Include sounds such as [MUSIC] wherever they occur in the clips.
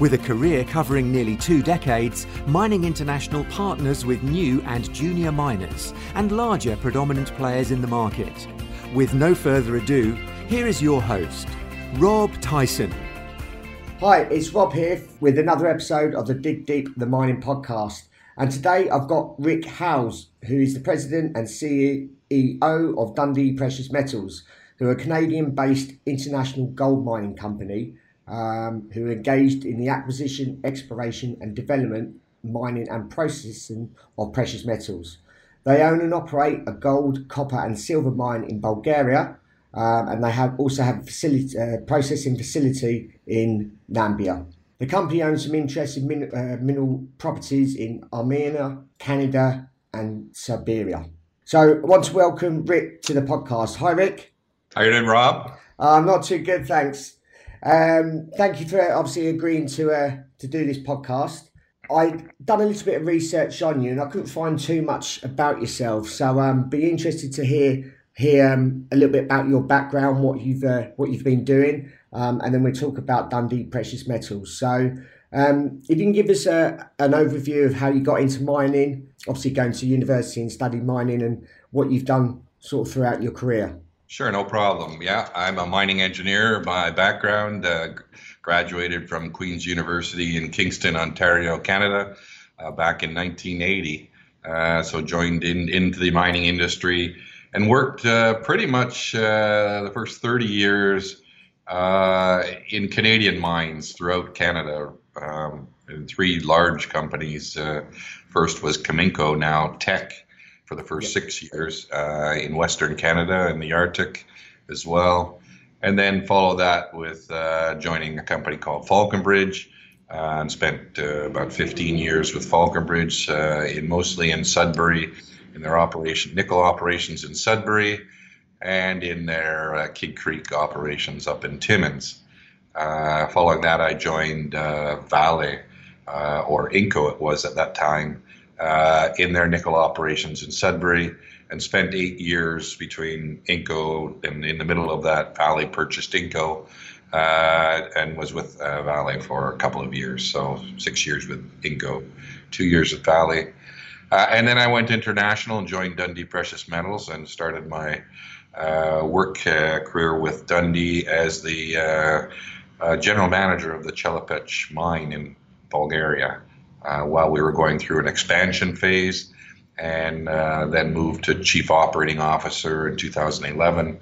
With a career covering nearly two decades, Mining International partners with new and junior miners and larger predominant players in the market. With no further ado, here is your host, Rob Tyson. Hi, it's Rob here with another episode of the Dig Deep the Mining podcast. And today I've got Rick Howes, who is the president and CEO of Dundee Precious Metals, who are a Canadian based international gold mining company um, who are engaged in the acquisition, exploration, and development, mining, and processing of precious metals. They own and operate a gold, copper, and silver mine in Bulgaria, um, and they have also have a facility, uh, processing facility in Namibia. The company owns some interesting min- uh, mineral properties in Armenia, Canada, and Serbia. So I want to welcome Rick to the podcast. Hi, Rick. How you doing, Rob? Uh, I'm not too good, thanks. Um, thank you for obviously agreeing to uh, to do this podcast. I'd done a little bit of research on you, and I couldn't find too much about yourself. So, um, be interested to hear hear um, a little bit about your background, what you've uh, what you've been doing, um, and then we'll talk about Dundee Precious Metals. So, um, if you can give us a, an overview of how you got into mining, obviously going to university and studying mining, and what you've done sort of throughout your career. Sure, no problem. Yeah, I'm a mining engineer by background. Uh, graduated from Queen's University in Kingston, Ontario, Canada, uh, back in 1980. Uh, so joined in into the mining industry and worked uh, pretty much uh, the first 30 years uh, in Canadian mines throughout Canada. Um, in three large companies. first was Cominco, now Teck for the first six years uh, in Western Canada and the Arctic as well. And then follow that with uh, joining a company called Falconbridge uh, and spent uh, about 15 years with Falconbridge, uh, in mostly in Sudbury, in their operation nickel operations in Sudbury, and in their uh, Kidd Creek operations up in Timmins. following that, I joined Vale, or Inco it was at that time, uh, in their nickel operations in Sudbury and spent eight years between Inco and in the middle of that, Vale purchased Inco uh, and was with uh, Vale for a couple of years. So six years with Inco, two years with Vale. Uh, and then I went international and joined Dundee Precious Metals and started my uh, work uh, career with Dundee as the general manager of the Chelopech mine in Bulgaria uh, while we were going through an expansion phase, and uh, then moved to chief operating officer in 2011,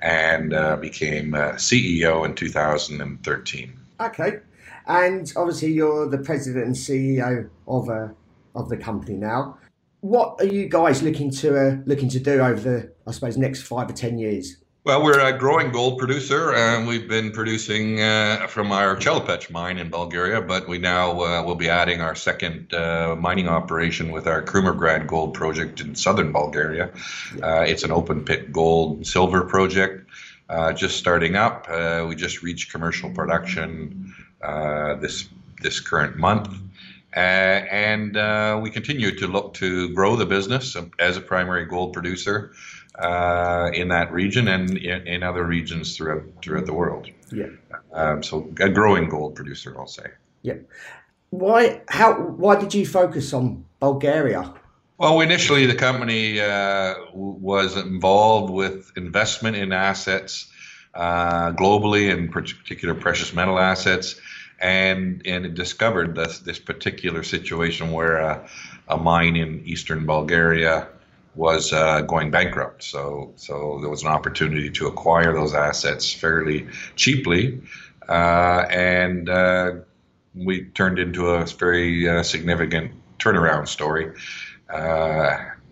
and uh, became uh, CEO in 2013. Okay, and obviously you're the president and CEO of uh, of the company now. What are you guys looking to looking to do over the I suppose next five or ten years? Well, we're a growing gold producer, and we've been producing uh, from our Chelopech mine in Bulgaria, but we now uh, will be adding our second uh, mining operation with our Krumovgrad gold project in southern Bulgaria. Uh, it's an open pit gold silver project, uh, just starting up. Uh, we just reached commercial production this this current month. and we continue to look to grow the business as a primary gold producer uh, in that region and in, in, other regions throughout throughout the world. Yeah. Um, so a growing gold producer, I'll say. Yeah. Why? How? Why did you focus on Bulgaria? Well, initially the company uh, was involved with investment in assets uh, globally, in particular precious metal assets, and and it discovered this this particular situation where a, a mine in eastern Bulgaria was uh, going bankrupt. So, so there was an opportunity to acquire those assets fairly cheaply, uh, and uh, we turned into a very uh, significant turnaround story.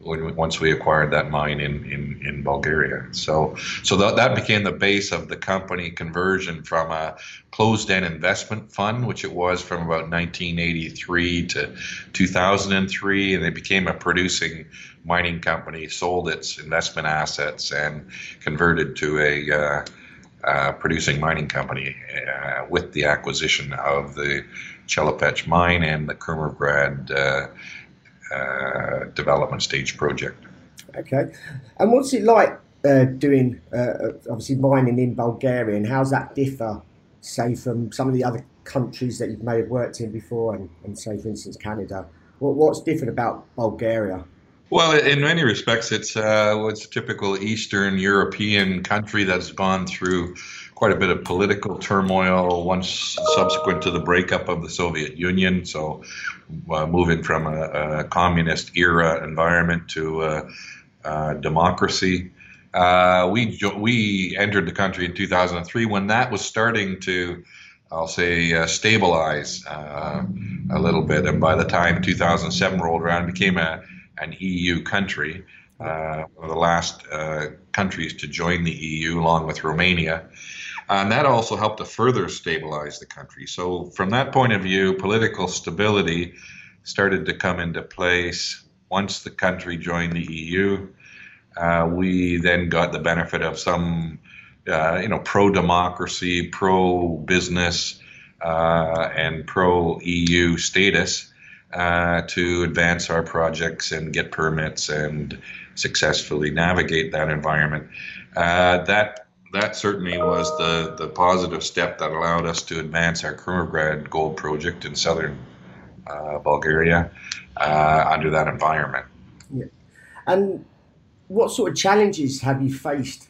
When once we acquired that mine in, in, in Bulgaria. So so that, that became the base of the company conversion from a closed-end investment fund, which it was from about 1983 to 2003, and it became a producing mining company, sold its investment assets, and converted to a uh, uh, producing mining company uh, with the acquisition of the Chelopech mine and the Krumovgrad uh, uh, development stage project. Okay, and what's it like uh, doing uh, obviously mining in Bulgaria, and how's that differ, say, from some of the other countries that you may have worked in before, and, and say, for instance, Canada? What, what's different about Bulgaria? Well, in many respects, it's uh, it's a typical Eastern European country that's gone through quite a bit of political turmoil once subsequent to the breakup of the Soviet Union. So, uh, moving from a, a, communist era environment to a, a democracy. Uh, we we entered the country in 2003 when that was starting to, I'll say, uh, stabilize uh, a little bit. And by the time 2007 rolled around, it became a an EU country, uh, one of the last uh, countries to join the EU, along with Romania. And that also helped to further stabilize the country. So, from that point of view, political stability started to come into place once the country joined the EU. Uh, we then got the benefit of some, uh, you know, pro-democracy, pro-business, uh, and pro-EU status uh, to advance our projects and get permits and successfully navigate that environment. Uh, that that certainly was the, the positive step that allowed us to advance our Krumovgrad gold project in southern uh, Bulgaria uh, under that environment. Yeah. And what sort of challenges have you faced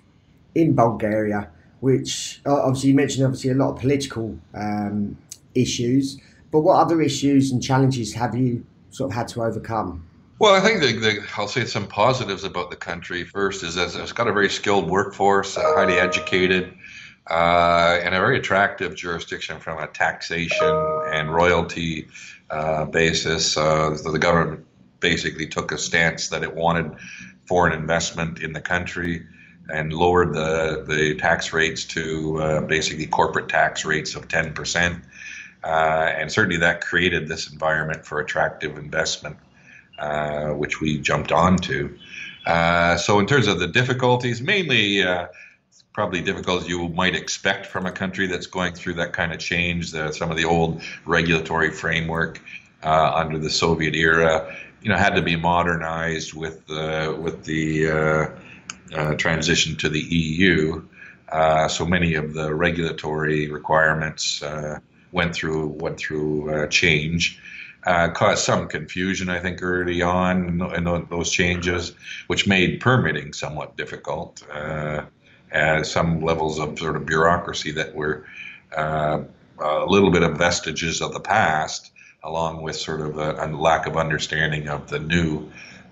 in Bulgaria? Which uh, obviously you mentioned, obviously a lot of political um, issues, but what other issues and challenges have you sort of had to overcome? Well, I think the, the, I'll say some positives about the country. First is that it's got a very skilled workforce, uh, highly educated, uh, and a very attractive jurisdiction from a taxation and royalty uh, basis. Uh, the government basically took a stance that it wanted foreign investment in the country and lowered the, the tax rates to uh, basically corporate tax rates of 10%. Uh, and certainly that created this environment for attractive investment. Uh, which we jumped onto. Uh, so, in terms of the difficulties, mainly uh, probably difficulties you might expect from a country that's going through that kind of change. The, some of the old regulatory framework uh, under the Soviet era, you know, had to be modernized with with the transition to the EU. so many of the regulatory requirements went through went through change uh, caused some confusion, I think, early on in, in those changes, which made permitting somewhat difficult. Uh, as some levels of sort of bureaucracy that were uh, a little bit of vestiges of the past, along with sort of a, a lack of understanding of the new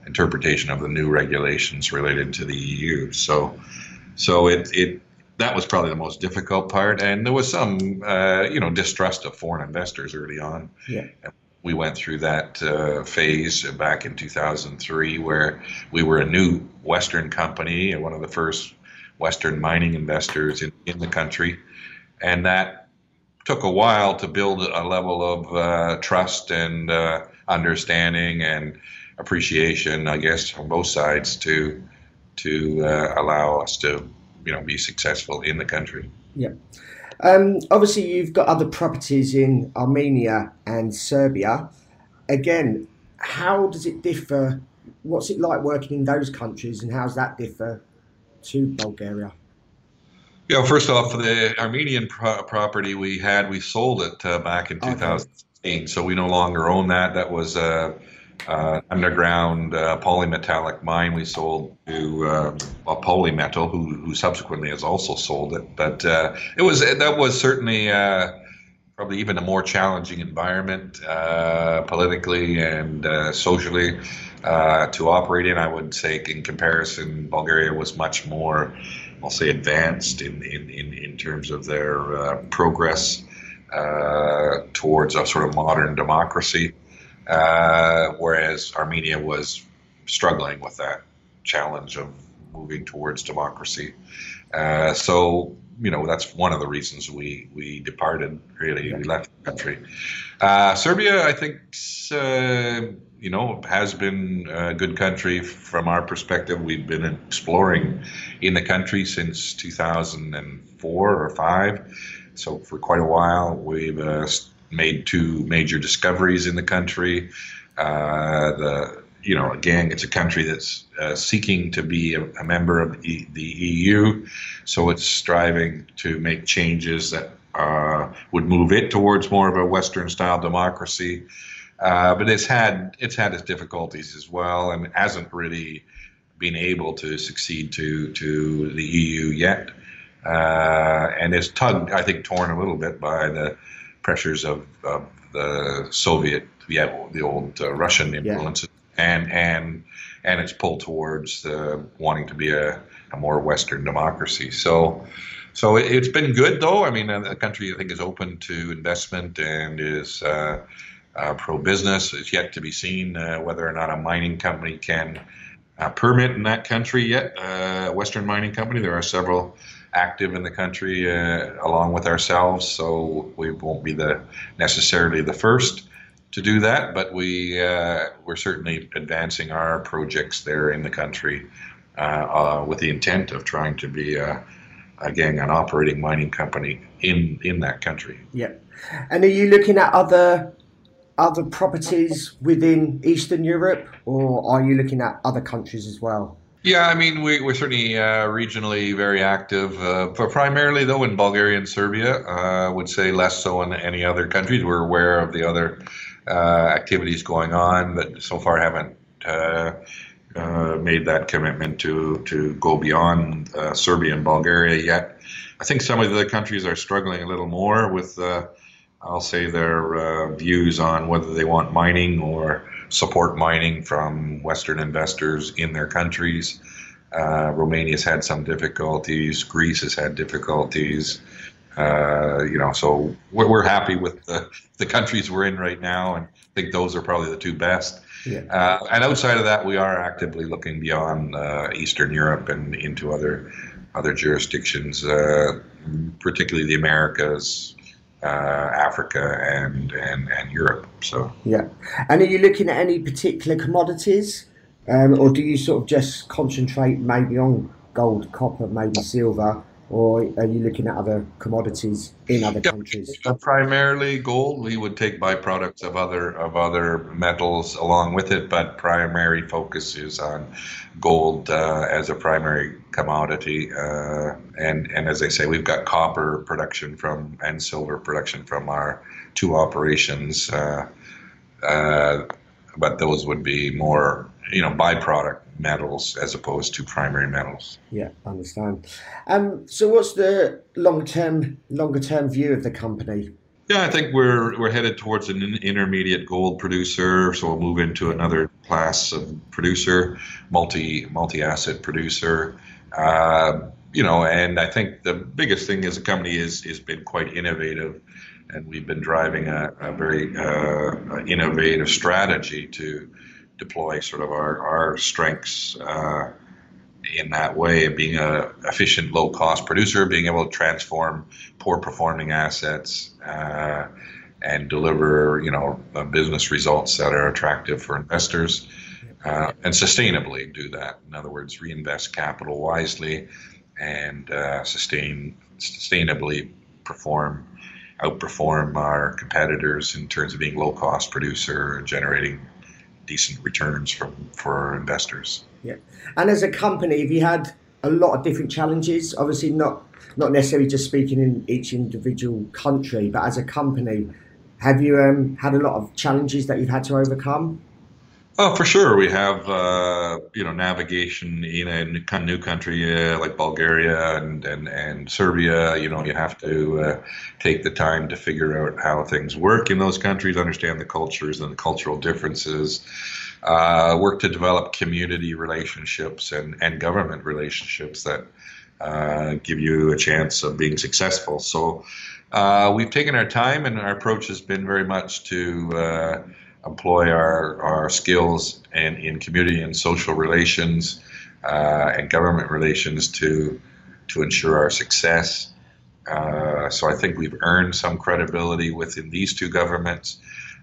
interpretation of the new regulations related to the EU. So, so it it that was probably the most difficult part, and there was some uh, you know distrust of foreign investors early on. Yeah we went through that uh, phase back in 2003 where we were a new Western company and one of the first Western mining investors in, in the country. And that took a while to build a level of uh, trust and uh, understanding and appreciation, I guess, on both sides to to uh, allow us to, you know, be successful in the country. Yeah. Um, obviously, you've got other properties in Armenia and Serbia. Again, how does it differ? What's it like working in those countries, and how's that differ to Bulgaria? Yeah, first off, the Armenian pro- property we had, we sold it uh, back in 2016, so we no longer own that. That was uh, uh, underground uh, polymetallic mine we sold to uh, a Polymetal, who, who subsequently has also sold it. But uh, it was that was certainly uh, probably even a more challenging environment uh, politically and socially to operate in. I would say, in comparison, Bulgaria was much more, I'll say, advanced in in, in, in terms of their progress towards a sort of modern democracy uh, whereas Armenia was struggling with that challenge of moving towards democracy. Uh, so you know that's one of the reasons we we departed. Really, we left the country. Uh, Serbia, I think, uh, you know, has been a good country from our perspective. We've been exploring in the country since 2004 or five, so for quite a while. We've uh, made two major discoveries in the country. Uh, the you know, again, it's a country that's uh, seeking to be a, a member of the, the, EU, so it's striving to make changes that uh, would move it towards more of a Western-style democracy. Uh, but it's had it's had its difficulties as well, and hasn't really been able to succeed to to the EU yet. Uh, and is tugged, I think, torn a little bit by the pressures of, of the Soviet, yeah, the old uh, Russian influences. Yeah and and and it's pull towards uh, wanting to be a, a, more Western democracy. So, so it, has been good though. I mean, uh, the country I think is open to investment and is uh, uh, pro-business. It's yet to be seen uh, whether or not a mining company can uh, permit in that country yet. A Western mining company. There are several active in the country along with ourselves, so we won't be the necessarily the first to do that, but we uh, we're certainly advancing our projects there in the country uh, uh, with the intent of trying to be a, again an operating mining company in in that country. Yeah, and are you looking at other other properties within Eastern Europe, or are you looking at other countries as well? Yeah, I mean, we, we're certainly uh, regionally very active, uh, but primarily though in Bulgaria and Serbia. Uh, I would say less so in any other countries. We're aware of the other uh, activities going on, but so far haven't uh, uh, made that commitment to to go beyond Serbia and Bulgaria yet. I think some of the countries are struggling a little more with, I'll say, their views on whether they want mining or support mining from Western investors in their countries. Uh, Romania's had some difficulties. Greece has had difficulties. Uh, you know, so we're, we're happy with the, the countries we're in right now, and I think those are probably the two best. Yeah. Uh, and outside of that, we are actively looking beyond uh, Eastern Europe and into other other jurisdictions, uh, particularly the Americas, uh, Africa, and, and and Europe. So yeah. And are you looking at any particular commodities, um, or do you sort of just concentrate maybe on gold, copper, maybe silver? Or are you looking at other commodities in other yeah, countries? Primarily gold. We would take byproducts of other of other metals along with it, but primary focus is on gold uh, as a primary commodity. Uh, and and as I say, we've got copper production from and silver production from our two operations. Uh, uh but those would be more you know byproduct metals as opposed to primary metals. Yeah, I understand. Um, so what's the long term longer term view of the company? Yeah, I think we're we're headed towards an intermediate gold producer, so we'll move into another class of producer, multi multi asset producer. Uh, you know, and I think the biggest thing as a company is is been quite innovative, and we've been driving a, a very uh, innovative strategy to deploy sort of our, our strengths uh, in that way of being a efficient, low cost producer, being able to transform poor performing assets uh, and deliver, you know, business results that are attractive for investors. Uh, and sustainably do that. In other words, reinvest capital wisely and uh, sustain sustainably perform outperform our competitors in terms of being low cost producer, generating decent returns from for investors. Yeah, and as a company, have you had a lot of different challenges? Obviously, not not necessarily just speaking in each individual country, but as a company, have you um, had a lot of challenges that you've had to overcome? Oh, for sure. We have, uh, you know, navigation in a new country uh, like Bulgaria and, and, and Serbia. You know, you have to uh, take the time to figure out how things work in those countries, understand the cultures and the cultural differences, uh, work to develop community relationships and, and government relationships that uh, give you a chance of being successful. So uh, we've taken our time, and our approach has been very much to employ our, our skills in, in community and social relations uh, and government relations to to ensure our success. Uh, so I think we've earned some credibility within these two governments.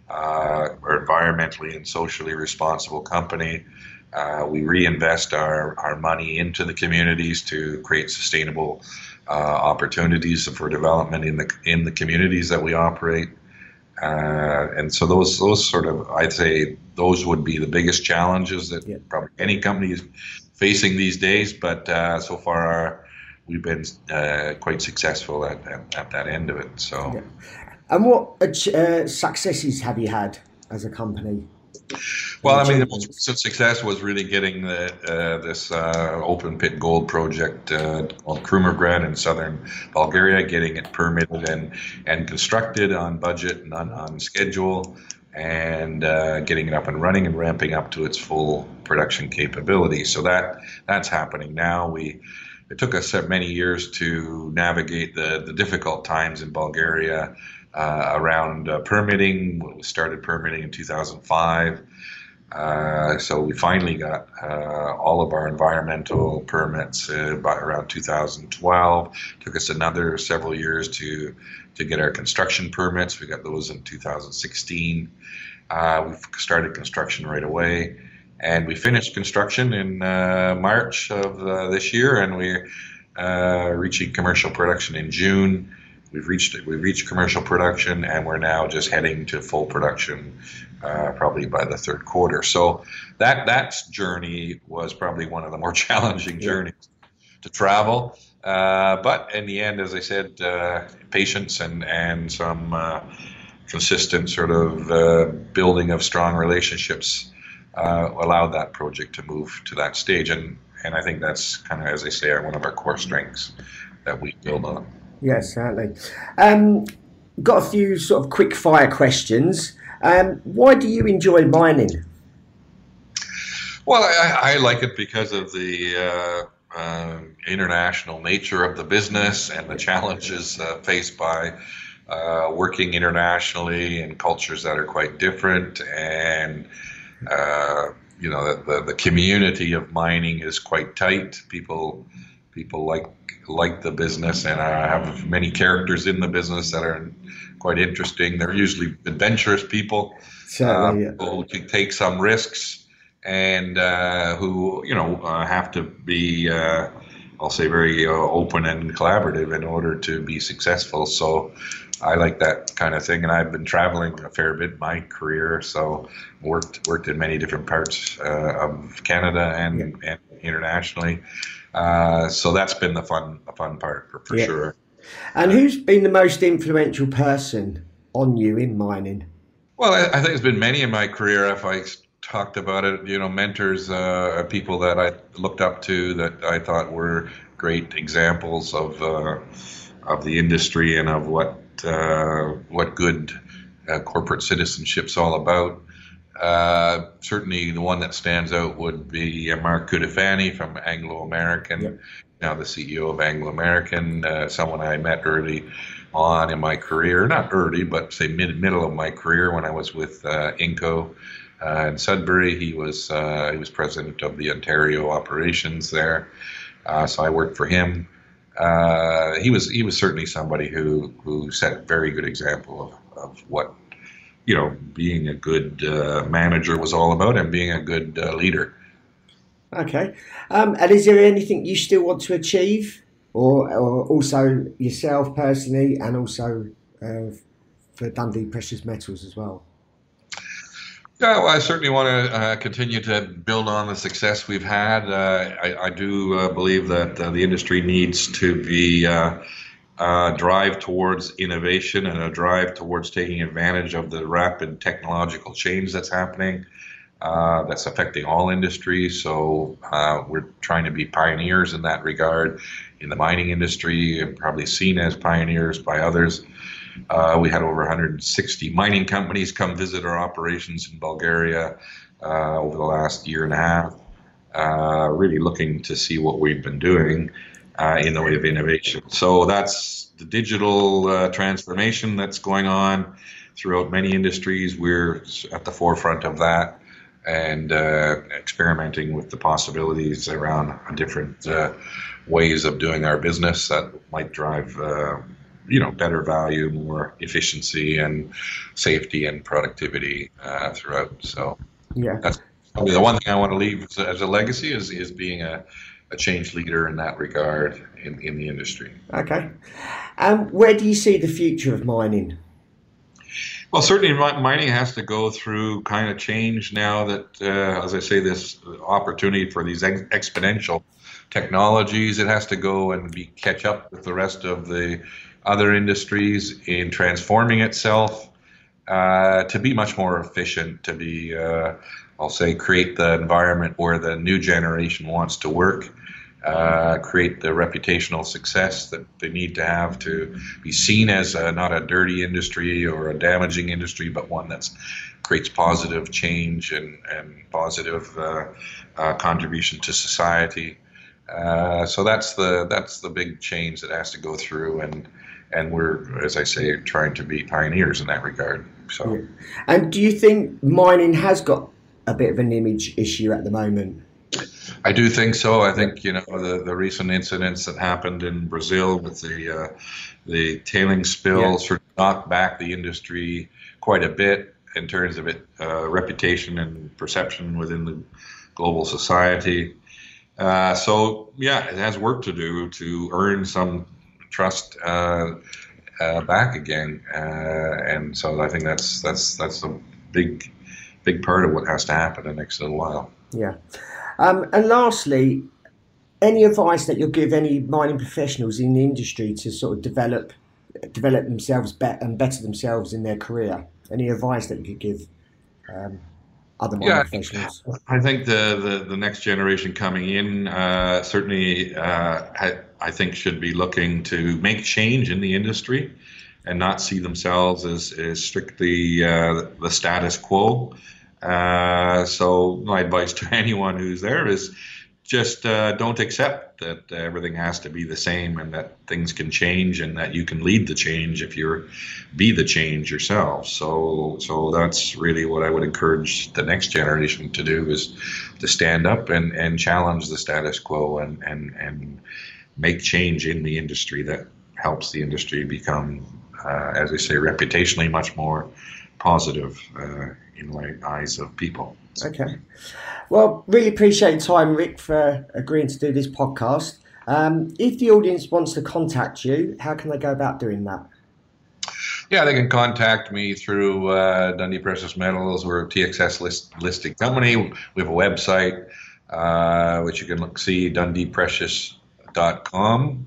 Uh, we're environmentally and socially responsible company. Uh, we reinvest our, our money into the communities to create sustainable uh, opportunities for development in the in the communities that we operate. Uh, and so those those sort of I'd say those would be the biggest challenges that yeah. probably any company is facing these days. But uh, so far, our, we've been uh, quite successful at, at, at, that end of it. So, yeah. and what uh, successes have you had as a company? Well, I mean, the most recent success was really getting the, uh, this uh, open pit gold project uh, called Krumovgrad in southern Bulgaria, getting it permitted and, and constructed on budget and on, on schedule, and uh, getting it up and running and ramping up to its full production capability. So that that's happening now. We it took us many years to navigate the the difficult times in Bulgaria uh, around uh, permitting. We started permitting in 2005. Uh, so we finally got uh, all of our environmental permits uh, by around 2012. Took us another several years to to get our construction permits. We got those in 2016. Uh, we started construction right away, and we finished construction in March of this year, and we're reaching commercial production in June. We've reached we've reached commercial production, and we're now just heading to full production, uh, probably by the third quarter. So that that journey was probably one of the more [LAUGHS] challenging journeys to travel. Uh, but in the end, as I said, uh, patience and and some uh, consistent sort of uh, building of strong relationships uh, allowed that project to move to that stage. And and I think that's kind of, as I say, one of our core strengths that we build on. Yes, certainly. Um, got a few sort of quick fire questions. Um, why do you enjoy mining? Well, I, I like it because of the uh, uh, international nature of the business and the challenges uh, faced by uh, working internationally in cultures that are quite different. And, uh, you know, the, the, the community of mining is quite tight. People people like like the business, and I have many characters in the business that are quite interesting. They're usually adventurous people yeah. who take some risks and uh, who you know uh, have to be. Uh, I'll say very uh, open and collaborative in order to be successful. So I like that kind of thing, and I've been traveling a fair bit my career. So worked worked in many different parts uh, of Canada and, yeah. and internationally. Uh, so that's been the fun, the fun part for, for yeah. sure. And who's been the most influential person on you in mining? Well, I, I think it's been many in my career. If I talked about it, you know, mentors, uh, people that I looked up to that I thought were great examples of uh, of the industry and of what uh, what good uh, corporate citizenship's all about. Uh, certainly, the one that stands out would be Mark Cutifani from Anglo American, yep. now the CEO of Anglo American, uh, someone I met early on in my career, not early, but say mid middle of my career when I was with uh, Inco uh, in Sudbury. He was uh, he was president of the Ontario operations there, uh, so I worked for him. he was he was certainly somebody who who set a very good example of, of what you know, being a good uh, manager was all about and being a good uh, leader. Okay. Um, and is there anything you still want to achieve, or, or also yourself personally, and also uh, for Dundee Precious Metals as well? Yeah, well, I certainly want to uh, continue to build on the success we've had. Uh, I, I, do uh, believe that the industry needs to be drive towards innovation and a drive towards taking advantage of the rapid technological change that's happening. Uh, that's affecting all industries. So uh, we're trying to be pioneers in that regard in the mining industry, and probably seen as pioneers by others. Uh, we had over 160 mining companies come visit our operations in Bulgaria uh, over the last year and a half, uh, really looking to see what we've been doing in the way of innovation. So that's the digital uh, transformation that's going on. throughout many industries. We're at the forefront of that and uh, experimenting with the possibilities around different uh, ways of doing our business that might drive uh, you know better value, more efficiency, and safety and productivity uh, throughout. So yeah, that's probably the one thing I want to leave as a, as a legacy is is being a, a change leader in that regard in, in the industry. Okay, and um, where do you see the future of mining? Well, certainly mining has to go through kind of change now that, uh, as I say, this opportunity for these ex- exponential technologies, it has to go and be catch up with the rest of the other industries in transforming itself uh, to be much more efficient, to be, uh, I'll say, create the environment where the new generation wants to work uh, create the reputational success that they need to have to be seen as a, not a dirty industry or a damaging industry, but one that creates positive change and, and positive uh, uh, contribution to society. So that's the that's the big change that has to go through, and and we're, as I say, trying to be pioneers in that regard. So, yeah. and do you think mining has got a bit of an image issue at the moment? I do think so. I think you know the, the recent incidents that happened in Brazil with the uh, the tailing spills yeah. sort of knocked back the industry quite a bit in terms of it uh, reputation and perception within the global society. Uh, so yeah, it has work to do to earn some trust uh, uh, back again, uh, and so I think that's that's that's a big big part of what has to happen in the next little while. Yeah. Um, and lastly, any advice that you'll give any mining professionals in the industry to sort of develop develop themselves better and better themselves in their career? Any advice that you could give um, other mining yeah, professionals? I think the, the, the next generation coming in uh, certainly, uh, I think, should be looking to make change in the industry and not see themselves as, as strictly uh, the status quo. Uh, so my advice to [LAUGHS] anyone who's there is just uh, don't accept that everything has to be the same and that things can change and that you can lead the change if you're be the change yourself. So so that's really what I would encourage the next generation to do is to stand up and, and challenge the status quo and, and, and make change in the industry that helps the industry become, uh, as I say, reputationally much more positive uh, in the eyes of people. Okay. Well, really appreciate your time, Rick, for agreeing to do this podcast. Um, if the audience wants to contact you, how can they go about doing that? Yeah, they can contact me through uh, Dundee Precious Metals. We're a TSX list, listed company. We have a website, uh, which you can look, see, dundeeprecious.com.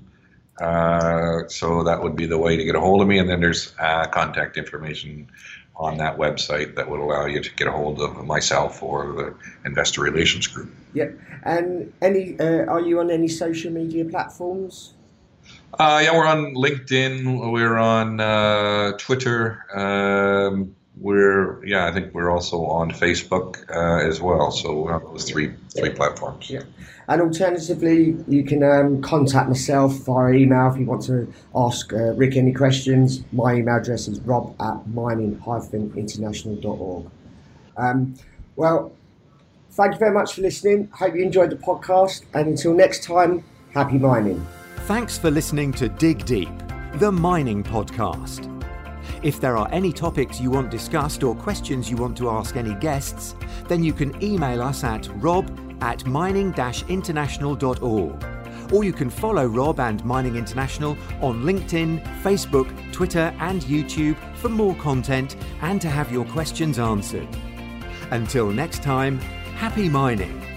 Uh, so that would be the way to get a hold of me. And then there's uh, contact information on that website that would allow you to get a hold of myself or the investor relations group. Yep. And any uh, are you on any social media platforms? Uh, yeah, we're on LinkedIn. We're on uh, Twitter. Um, we're yeah, I think we're also on Facebook uh, as well. So we have those three three platforms. Yeah. And alternatively, you can um, contact myself via email if you want to ask uh, Rick any questions. My email address is rob at mining-international.org. Um, well, thank you very much for listening. Hope you enjoyed the podcast. And until next time, happy mining. Thanks for listening to Dig Deep, the mining podcast. If there are any topics you want discussed or questions you want to ask any guests, then you can email us at rob at mining-international.org. Or you can follow Rob and Mining International on LinkedIn, Facebook, Twitter, and YouTube for more content and to have your questions answered. Until next time, happy mining!